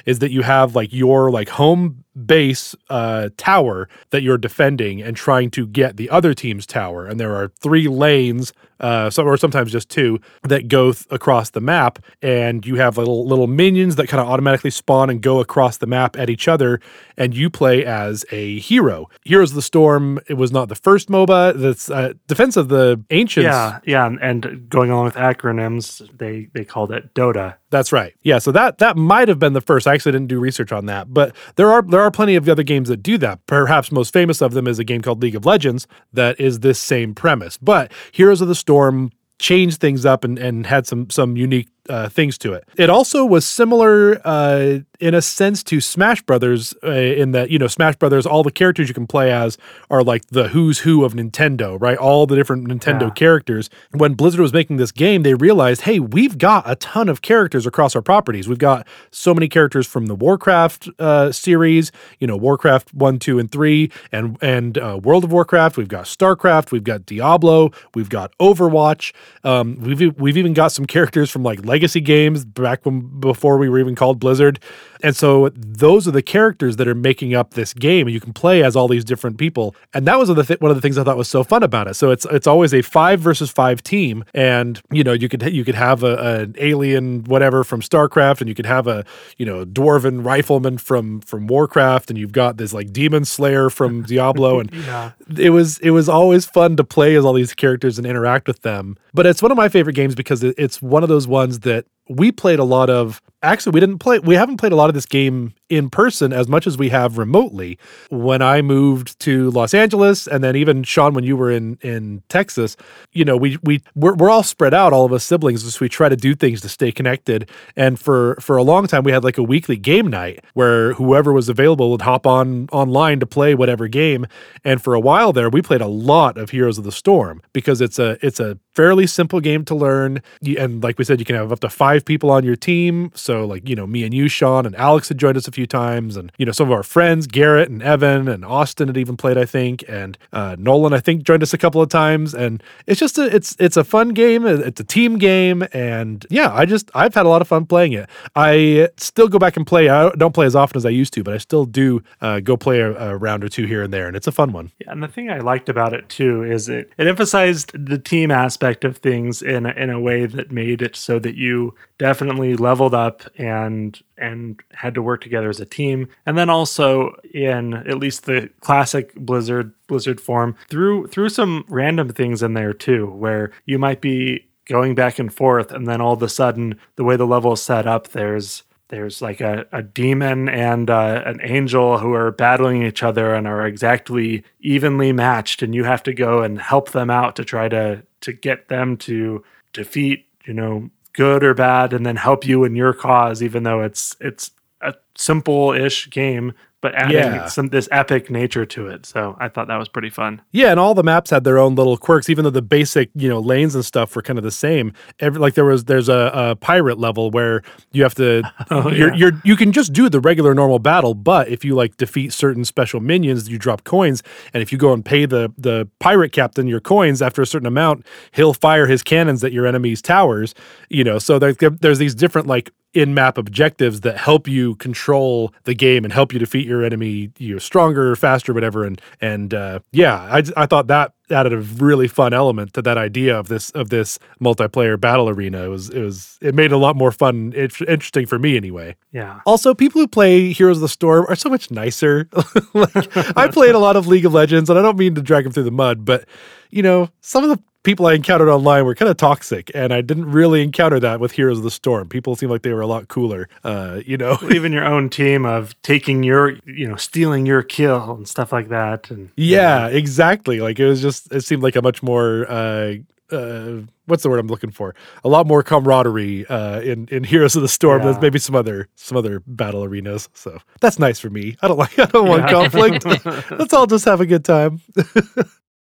is that you have like your like home base uh, tower that you're defending and trying to get the other team's tower. And there are three lanes, uh, some, or sometimes just two, that go th- across the map. And you have little little minions that kind of automatically spawn and go across the map at each other. And you play as a hero. Heroes of the Storm. It was not the first MOBA. That's uh, Defense of the Ancients. Yeah, yeah, and, and going along with acronyms, they they called it Dota. That's right. Yeah, so that that might have been the first. I actually didn't do research on that, but there are there are plenty of other games that do that. Perhaps most famous of them is a game called League of Legends that is this same premise. But Heroes of the Storm changed things up and, and had some some unique uh, things to it. It also was similar uh, in a sense to Smash Brothers uh, in that you know Smash Brothers all the characters you can play as are like the who's who of Nintendo, right? All the different Nintendo Yeah. characters. When Blizzard was making this game, they realized, hey, we've got a ton of characters across our properties. We've got so many characters from the Warcraft uh, series, you know, Warcraft one, two, and three, and and uh, World of Warcraft. We've got Starcraft. We've got Diablo. We've got Overwatch. Um, we've we've even got some characters from like legacy games back when before we were even called Blizzard. And so those are the characters that are making up this game, you can play as all these different people. And that was one of the things I thought was so fun about it. So it's it's always a five versus five team, and you know you could you could have a, an alien whatever from StarCraft, and you could have a you know dwarven rifleman from from Warcraft, and you've got this like demon slayer from *laughs* Diablo, and Yeah. it was it was always fun to play as all these characters and interact with them. But it's one of my favorite games because it's one of those ones that we played a lot of. Actually, we didn't play. We haven't played a lot of this game in person as much as we have remotely. When I moved to Los Angeles, and then even Sean, when you were in in Texas, you know, we we we're, we're all spread out, all of us siblings, so we try to do things to stay connected. And for for a long time, we had like a weekly game night where whoever was available would hop on online to play whatever game. And for a while there, we played a lot of Heroes of the Storm because it's a it's a fairly simple game to learn. And like we said, you can have up to five people on your team. So like you know, me and you, Sean, and Alex had joined us a few times, and you know some of our friends, Garrett and Evan and Austin had even played, I think, and uh, Nolan, I think, joined us a couple of times. And it's just a it's it's a fun game. It's a team game, and yeah, I just I've had a lot of fun playing it. I still go back and play. I don't play as often as I used to, but I still do uh, go play a, a round or two here and there, and it's a fun one. Yeah, and the thing I liked about it too is it it emphasized the team aspect of things in in a way that made it so that you definitely leveled up and and had to work together as a team. And then also in at least the classic Blizzard Blizzard form through through some random things in there too, where you might be going back and forth, and then all of a sudden the way the level is set up, there's there's like a, a demon and uh, an angel who are battling each other and are exactly evenly matched and you have to go and help them out to try to to get them to defeat you know good or bad and then help you in your cause even though it's it's a simple-ish game but adding Yeah. some this epic nature to it so i thought that was pretty fun Yeah, and all the maps had their own little quirks, even though the basic, you know, lanes and stuff were kind of the same. Every like there was there's a, a pirate level where you have to *laughs* oh, you're, yeah. you're you can just do the regular normal battle, but if you like defeat certain special minions, you drop coins, and if you go and pay the the pirate captain your coins after a certain amount, he'll fire his cannons at your enemy's towers. You know, so there, there's these different like in-map objectives that help you control the game and help you defeat your enemy you know stronger faster whatever. And and uh, yeah I, I thought that added a really fun element to that idea of this of this multiplayer battle arena. It was it was it made it a lot more fun it, interesting for me anyway. Yeah. also people who play heroes of the storm are so much nicer. *laughs* Like i played a lot of league of legends and i don't mean to drag them through the mud but you know some of the people I encountered online were kind of toxic, and I didn't really encounter that with Heroes of the Storm. People seemed like they were a lot cooler, uh, you know. Even your own team of taking your, you know, stealing your kill and stuff like that. And yeah, exactly. Like it was just, it seemed like a much more. Uh, uh, what's the word I'm looking for? A lot more camaraderie uh, in in Heroes of the Storm Yeah. than maybe some other some other battle arenas. So that's nice for me. I don't like *laughs* I don't want conflict. *laughs* Let's all just have a good time. *laughs*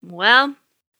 Well,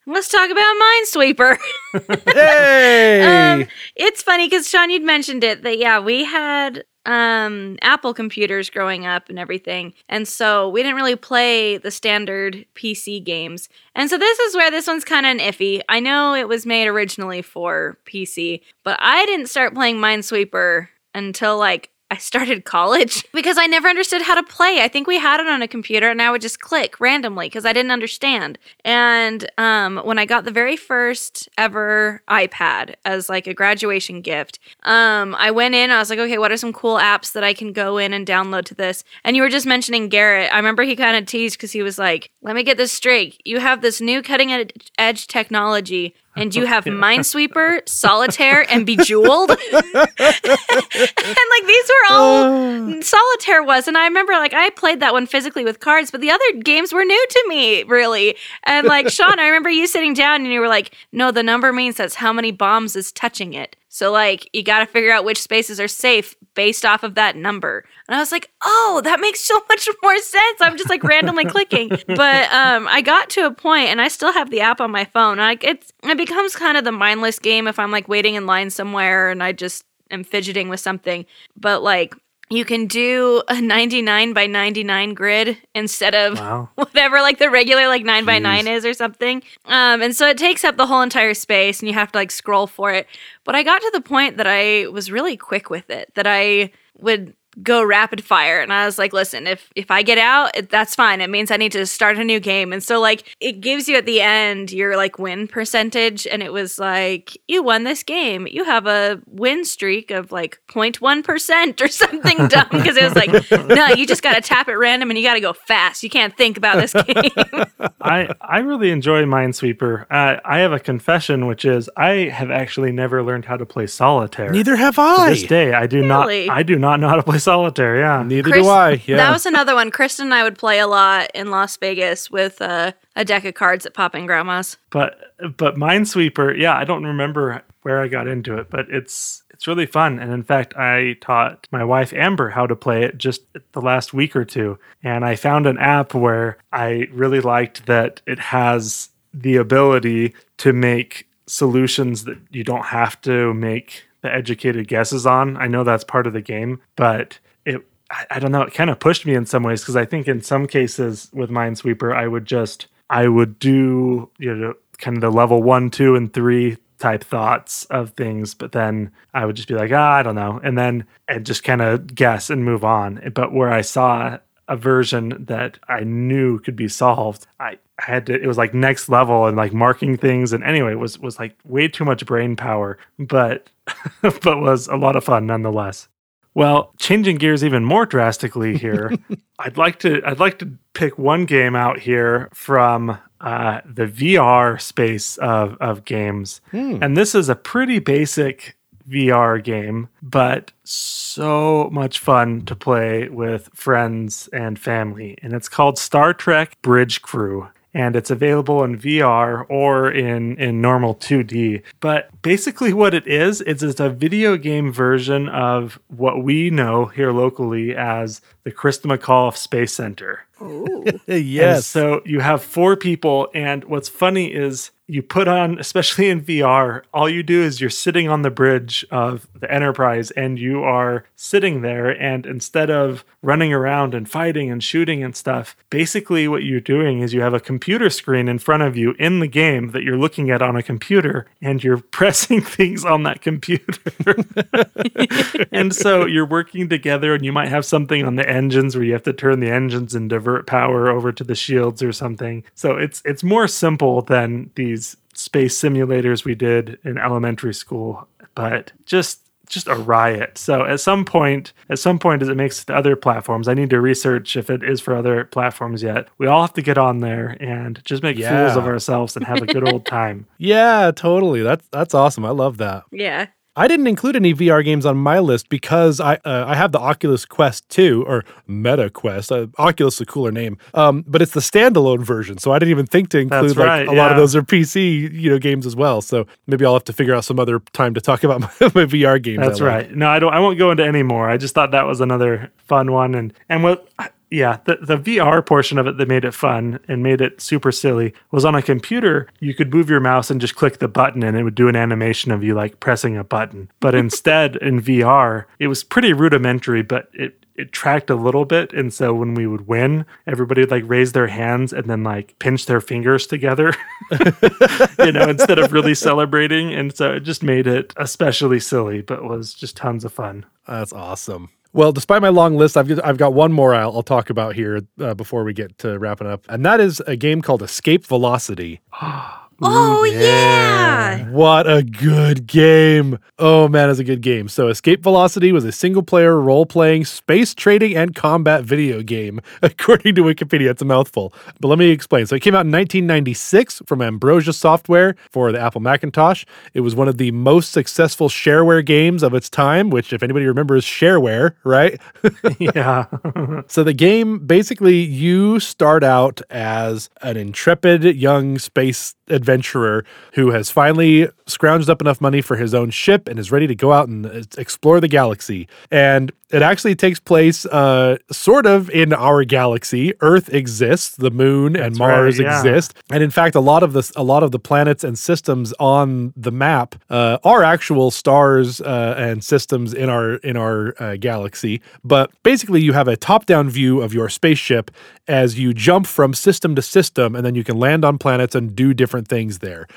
let's talk about Minesweeper. *laughs* Hey, Um, it's funny because Sean, you'd mentioned it that yeah, we had um Apple computers growing up and everything, and so we didn't really play the standard PC games. And so this is where this one's kind of an iffy. I know it was made originally for PC, but I didn't start playing Minesweeper until like I started college *laughs* because I never understood how to play. I think we had it on a computer and I would just click randomly because I didn't understand. And um, when I got the very first ever iPad as like a graduation gift, um, I went in, I was like, okay, what are some cool apps that I can go in and download to this? And you were just mentioning Garrett. I remember he kind of teased because he was like, let me get this straight. You have this new cutting ed- edge technology. And you *laughs* have Minesweeper, Solitaire, and Bejeweled. *laughs* *laughs* and like these were all ah. solitaire was and i remember like i played that one physically with cards but the other games were new to me really. And like sean i remember you sitting down and you were like no the number means that's how many bombs is touching it so like you got to figure out which spaces are safe based off of that number. And i was like oh that makes so much *laughs* more sense. I'm just like randomly clicking. But um i got to a point and i still have the app on my phone. Like it's it becomes kind of the mindless game if i'm like waiting in line somewhere and i just am fidgeting with something. But like you can do a 99 by 99 grid instead of Wow. *laughs* whatever like the regular like 9 by 9 is or something. Um and so it takes up the whole entire space and you have to like scroll for it. But i got to the point that i was really quick with it that i would go rapid fire and i was like listen if if i get out it, that's fine it means i need to start a new game and so like it gives you at the end your like win percentage and it was like you won this game you have a win streak of like 0.1% or *laughs* something dumb because it was like *laughs* no you just got to tap at random and you got to go fast you can't think about this *laughs* game I I really enjoy Minesweeper. Uh, I have a confession, which is I have actually never learned how to play solitaire. neither have To I. this day, I do Really? not. I do not know how to play solitaire. Yeah. Neither Chris- do I. Yeah. That was another one. Kristen and I would play a lot in Las Vegas with uh, a deck of cards at Pop and Grandma's. but but Minesweeper, yeah, I don't remember where I got into it, but it's it's really fun. And in fact, I taught my wife Amber how to play it just the last week or two, and I found an app where I really liked that it has the ability to make solutions that you don't have to make the educated guesses on. I know that's part of the game, but it I, I don't know, it kind of pushed me in some ways because I think in some cases with Minesweeper, I would just I would do you know kind of the level one, two, and three type thoughts of things, but then I would just be like, ah, I don't know, and then and just kind of guess and move on. But where I saw a version that I knew could be solved, I I had to. It was like next level and like marking things, and anyway, it was was like way too much brain power, but *laughs* but was a lot of fun nonetheless. Well, changing gears even more drastically here, *laughs* I'd like to I'd like to pick one game out here from uh, the VR space of of games, and this is a pretty basic VR game, but so much fun to play with friends and family, and it's called Star Trek Bridge Crew and it's available in VR or in in normal 2D. But basically what it is, it's it's a video game version of what we know here locally as the Christa McAuliffe Space Center. *laughs* And yes. so you have four people, and what's funny is you put on, especially in VR, all you do is you're sitting on the bridge of the Enterprise and you are sitting there. And instead of running around and fighting and shooting and stuff, basically what you're doing is you have a computer screen in front of you in the game that you're looking at on a computer and you're *laughs* pressing things on that computer. *laughs* and so you're working together and you might have something on the engines where you have to turn the engines and divert power over to the shields or something. So it's it's more simple than these space simulators we did in elementary school, but just just a riot. So at some point, at some point as it makes it to other platforms, I need to research if it is for other platforms yet. We all have to get on there and just make Yeah. fools of ourselves and have a good old time. *laughs* Yeah, totally. That's that's awesome. I love that. Yeah. I didn't include any VR games on my list because I uh, I have the Oculus Quest 2 or Meta Quest. Uh, Oculus is a cooler name, um, but it's the standalone version. So I didn't even think to include That's like right, a lot of those are PC you know games as well. So maybe I'll have to figure out some other time to talk about *laughs* my, my VR games. That's like. right. No, I don't. I won't go into any more. I just thought that was another fun one, and and what. Yeah, the, the VR portion of it that made it fun and made it super silly was on a computer. You could move your mouse and just click the button, and it would do an animation of you like pressing a button. But *laughs* instead, in VR, it was pretty rudimentary, but it it tracked a little bit. And so when we would win, everybody would like raise their hands and then like pinch their fingers together, *laughs* you know, instead of really celebrating. And so it just made it especially silly, but was just tons of fun. That's awesome. Well, despite my long list, I've got, I've got one more I'll, I'll talk about here uh, before we get to wrapping up, and that is a game called Escape Velocity. *gasps* *gasps* Oh yeah. What a good game. Oh man, it's a good game. So Escape Velocity was a single player role playing space trading and combat video game, *laughs* according to Wikipedia. It's a mouthful. But let me explain. So it came out in 1996 from Ambrosia Software for the Apple Macintosh. It was one of the most successful shareware games of its time, which if anybody remembers shareware, right? *laughs* *laughs* yeah. So the game basically you start out as an intrepid young space adventurer who has finally scrounged up enough money for his own ship and is ready to go out and uh, explore the galaxy. And it actually takes place uh, sort of in our galaxy. Earth exists, the moon and That's Mars right, yeah. exist, and in fact, a lot of the a lot of the planets and systems on the map uh, are actual stars uh, and systems in our in our uh, galaxy. But basically, you have a top-down view of your spaceship as you jump from system to system, and then you can land on planets and do different things there.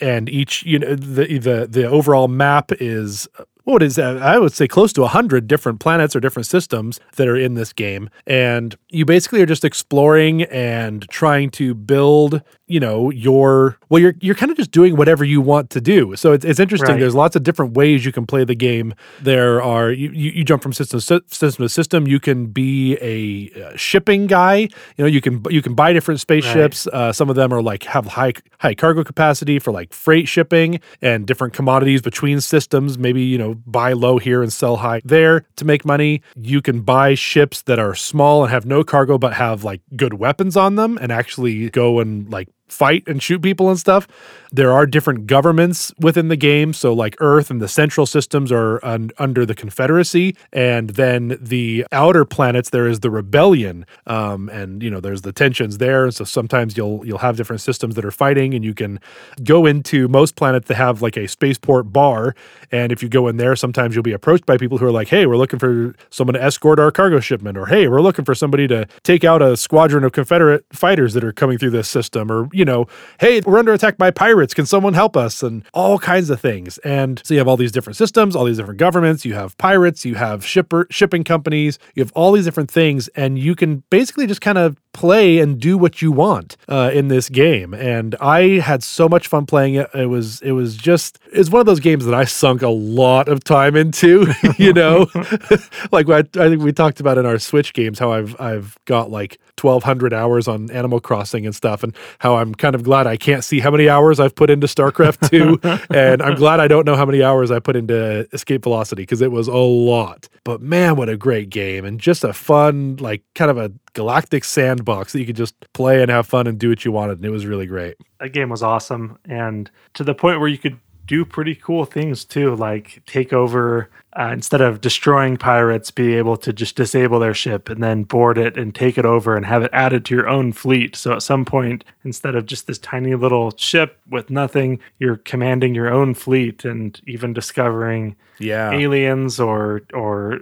And each, you know, the the the overall map is what is that? I would say close to 100 different planets or different systems that are in this game. And you basically are just exploring and trying to build, you know, your, well, you're, you're kind of just doing whatever you want to do. So it's, it's interesting. Right. There's lots of different ways you can play the game. There are, you, you, jump from system to system to system. You can be a uh, shipping guy. You know, you can, you can buy different spaceships. Uh, some of them are like have high, high cargo capacity for like freight shipping and different commodities between systems. Maybe, you know, buy low here and sell high there to make money. You can buy ships that are small and have no cargo but have like good weapons on them and actually go and like fight and shoot people and stuff. There are different governments within the game. So, like Earth and the central systems are un- under the Confederacy, and then the outer planets there is the rebellion. Um, and you know, there's the tensions there. And so sometimes you'll you'll have different systems that are fighting, and you can go into most planets that have like a spaceport bar. And if you go in there, sometimes you'll be approached by people who are like, "Hey, we're looking for someone to escort our cargo shipment," or "Hey, we're looking for somebody to take out a squadron of Confederate fighters that are coming through this system," or you know, "Hey, we're under attack by pirates. Can someone help us?" And all kinds of things. And so you have all these different systems, all these different governments. You have pirates, you have shipper shipping companies, you have all these different things, and you can basically just kind of play and do what you want uh, in this game. And I had so much fun playing it. It was it was just it's one of those games that I sunk a lot of time into. *laughs* you *laughs* know, *laughs* like what I think we talked about in our Switch games, how I've I've got like twelve hundred hours on Animal Crossing and stuff, and how I'm kind of glad I can't see how many hours I've put into StarCraft two, and I'm glad I don't know how many hours I put into Escape Velocity because it was a lot. But man, what a great game and just a fun like kind of a galactic sandbox that you could just play and have fun and do what you wanted, and it was really great. that game was awesome and to the point where you could do pretty cool things too, like take over uh, instead of destroying pirates, be able to just disable their ship and then board it and take it over and have it added to your own fleet. So at some point, instead of just this tiny little ship with nothing, you're commanding your own fleet and even discovering Yeah. aliens or or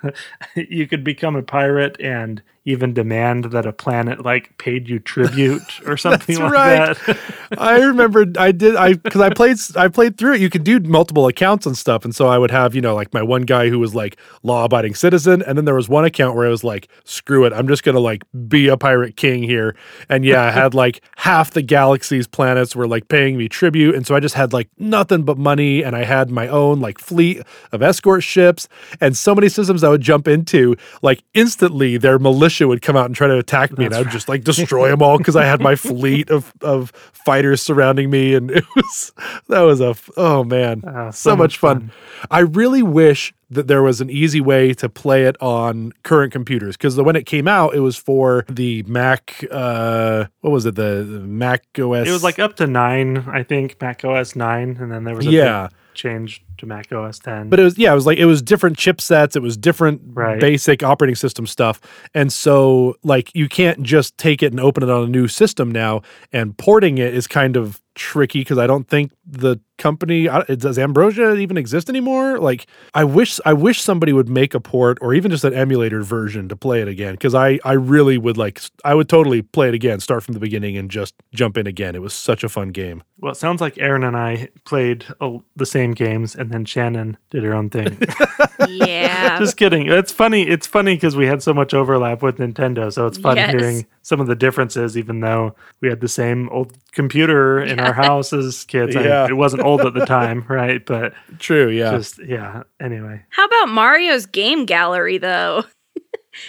*laughs* you could become a pirate and even demand that a planet like paid you tribute or *laughs* something That's like right. that. *laughs* I remember I did I because I played I played through it. You could do multiple accounts and stuff, and so I would have you know like my one guy who was like law abiding citizen, and then there was one account where I was like, screw it, I'm just gonna like be a pirate king here, and yeah, I had like *laughs* half the galaxy's planets were like paying me tribute, and so I just had like nothing but money, and I had my own like fleet of escort ships, and so many systems I would jump into, like instantly they're their militia would come out and try to attack me, and I would just like *laughs* destroy them all because I had my fleet of of fighters surrounding me, and *laughs* it was that was a oh man, Ah, so, much fun. I really wish that there was an easy way to play it on current computers because when it came out, it was for the Mac. Uh, what was it? The, the Mac OS. It was like up to nine, I think, Mac OS nine, and then there was a Yeah. change to Mac OS ten. But it was yeah, it was like it was different chipsets, it was different Right. basic operating system stuff. And so like you can't just take it and open it on a new system now and porting it is kind of tricky because I don't think the company does Ambrosia even exist anymore? Like I wish I wish somebody would make a port or even just an emulator version to play it again because I I really would like I would totally play it again, start from the beginning and just jump in again. It was such a fun game. well, it sounds like Aaron and I played the same games, and then Shannon did her own thing. *laughs* Yeah. Just kidding. It's funny. It's funny because we had so much overlap with Nintendo, so it's fun Yes. hearing some of the differences, even though we had the same old computer in our house as kids. I- Yeah. it wasn't old at the time, *laughs* right? But True, yeah. just yeah. Anyway, How about Mario's game gallery though?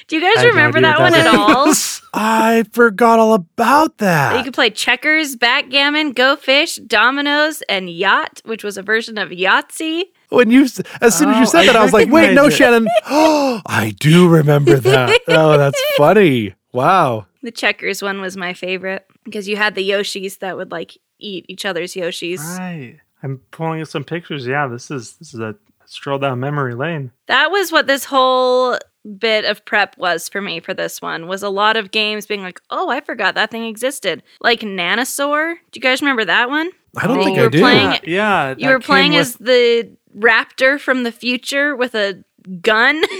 Do you guys I no remember that one that at all? *laughs* I forgot all about that. You could play checkers, backgammon, go fish, dominoes, and yacht, which was a version of Yahtzee. when you as soon as you Oh, said I that, I was like, *laughs* wait, no, it. Shannon. Oh, *gasps* I do remember that. *laughs* Oh, that's funny. Wow. The checkers one was my favorite because you had the Yoshis that would like eat each other's Yoshis. right. I'm pulling up some pictures. Yeah, this is this is a stroll down memory lane. That was what this whole bit of prep was for me for this one was a lot of games being like, "Oh, I forgot that thing existed." Like Nanosaur. Do you guys remember that one? I don't Oh, think you I were do. playing- Yeah, yeah. You were playing came as the raptor from the future with a gun. *laughs*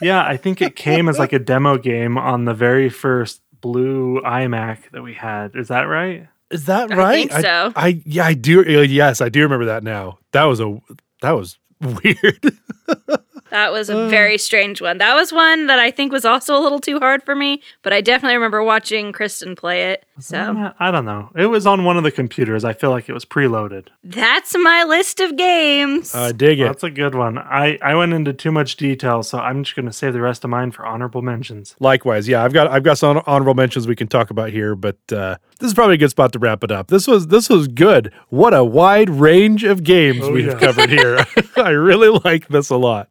Yeah, I think it came as like a demo game on the very first blue iMac that we had. Is that right? Is that I right? think so. I, yeah, I do. uh, Yes, I do remember that now. That was a that was *laughs* weird. *laughs* That was Uh. a very strange one. That was one that I think was also a little too hard for me, but I definitely remember watching Kristen play it. So Uh, I don't know. It was on one of the computers. I feel like it was preloaded. that's my list of games. I dig it. That's a good one. I, I went into too much detail, so I'm just going to save the rest of mine for honorable mentions. Likewise, yeah, I've got I've got some honorable mentions we can talk about here, but uh, this is probably a good spot to wrap it up. This was this was good. What a wide range of games Oh, we've yeah. covered here. *laughs* I really like this a lot.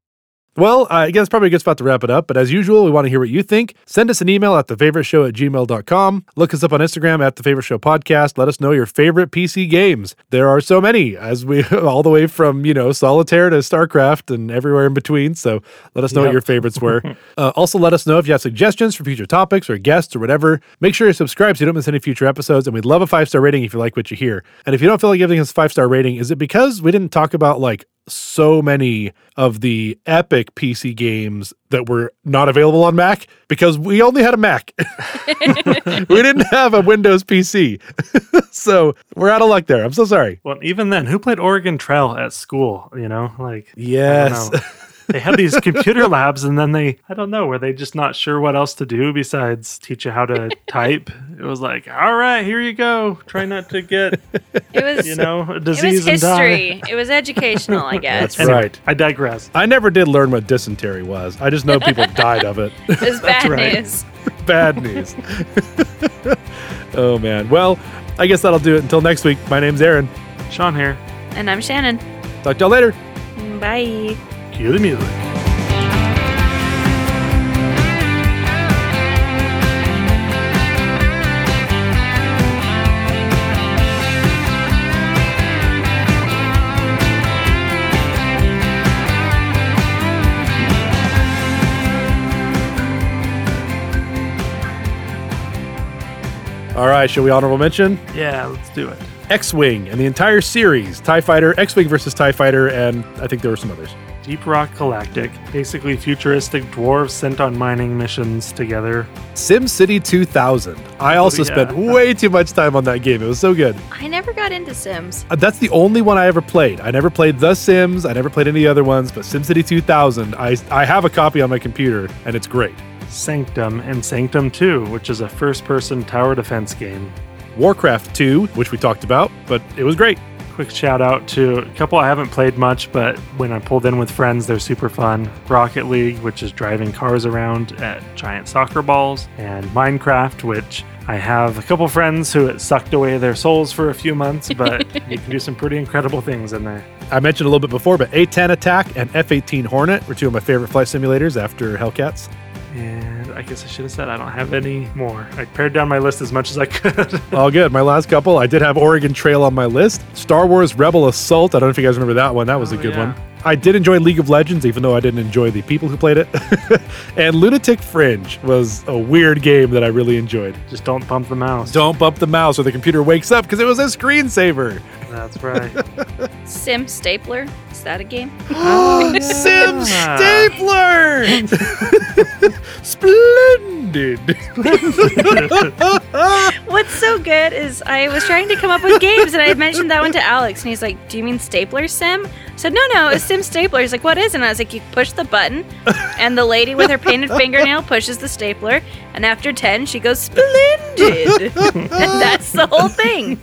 Well, I guess probably a good spot to wrap it up. But as usual, we want to hear what you think. Send us an email at thefavoriteshow at gmail.com. Look us up on Instagram at the favorite show podcast. Let us know your favorite PC games. There are so many, as we *laughs* all the way from, you know, solitaire to StarCraft and everywhere in between. So let us know what your favorites were. *laughs* uh, also, let us know if you have suggestions for future topics or guests or whatever. Make sure you subscribe so you don't miss any future episodes. And we'd love a five star rating if you like what you hear. And if you don't feel like giving us a five star rating, is it because we didn't talk about like so many of the epic PC games that were not available on Mac because we only had a Mac. *laughs* we didn't have a Windows PC. *laughs* so we're out of luck there. I'm so sorry. Well, even then, who played Oregon Trail at school? You know, like, I Yes. *laughs* don't know. they had these computer labs, and then they, I don't know, were they just not sure what else to do besides teach you how to *laughs* type? It was like, all right, here you go. Try not to get, it was you know, a it was disease and die. history. It was educational, I *laughs* guess. That's right. I digress. I never did learn what dysentery was. I just know people *laughs* died of it. It was bad right. news. Bad news. oh, man. Well, I guess that'll do it. Until next week, my name's Aaron. Sean here. And I'm Shannon. Talk to y'all later. Bye. Cue the music. All right, should we honorable mention? Yeah, let's do it. X Wing and the entire series TIE Fighter, X Wing versus TIE Fighter, and I think there were some others. Deep Rock Galactic, basically futuristic dwarves sent on mining missions together. SimCity 2000. I also yeah. spent way too much time on that game. It was so good. I never got into Sims. Uh, That's the only one I ever played. I never played The Sims. I never played any other ones, but SimCity 2000, I, I have a copy on my computer, and it's great. Sanctum and Sanctum 2, which is a first person tower defense game. Warcraft 2, which we talked about, but it was great. Quick shout out to a couple I haven't played much, but when I pulled in with friends, they're super fun. Rocket League, which is driving cars around at giant soccer balls, and Minecraft, which I have a couple friends who it sucked away their souls for a few months, but *laughs* you can do some pretty incredible things in there. I mentioned a little bit before, but A10 Attack and F 18 Hornet were two of my favorite flight simulators after Hellcats. And I guess I should have said I don't have any more. I pared down my list as much as I could. *laughs* All good. My last couple, I did have Oregon Trail on my list. Star Wars Rebel Assault. I don't know if you guys remember that one. That was a Oh, good yeah. one. I did enjoy League of Legends, even though I didn't enjoy the people who played it. *laughs* and Lunatic Fringe was a weird game that I really enjoyed. Just don't bump the mouse. Don't bump the mouse or the computer wakes up because it was a screensaver. That's right. *laughs* Sim Stapler. Is that a game? *gasps* Sim Ah. Stapler! *laughs* Splendid! What's so good is I was trying to come up with games and I mentioned that one to Alex and he's like, Do you mean Stapler Sim? Said, No, no, it's Sim Stapler. He's like, What is it? And I was like, You push the button and the lady with her painted *laughs* fingernail pushes the stapler and after 10 she goes, Splendid! *laughs* and that's the whole thing.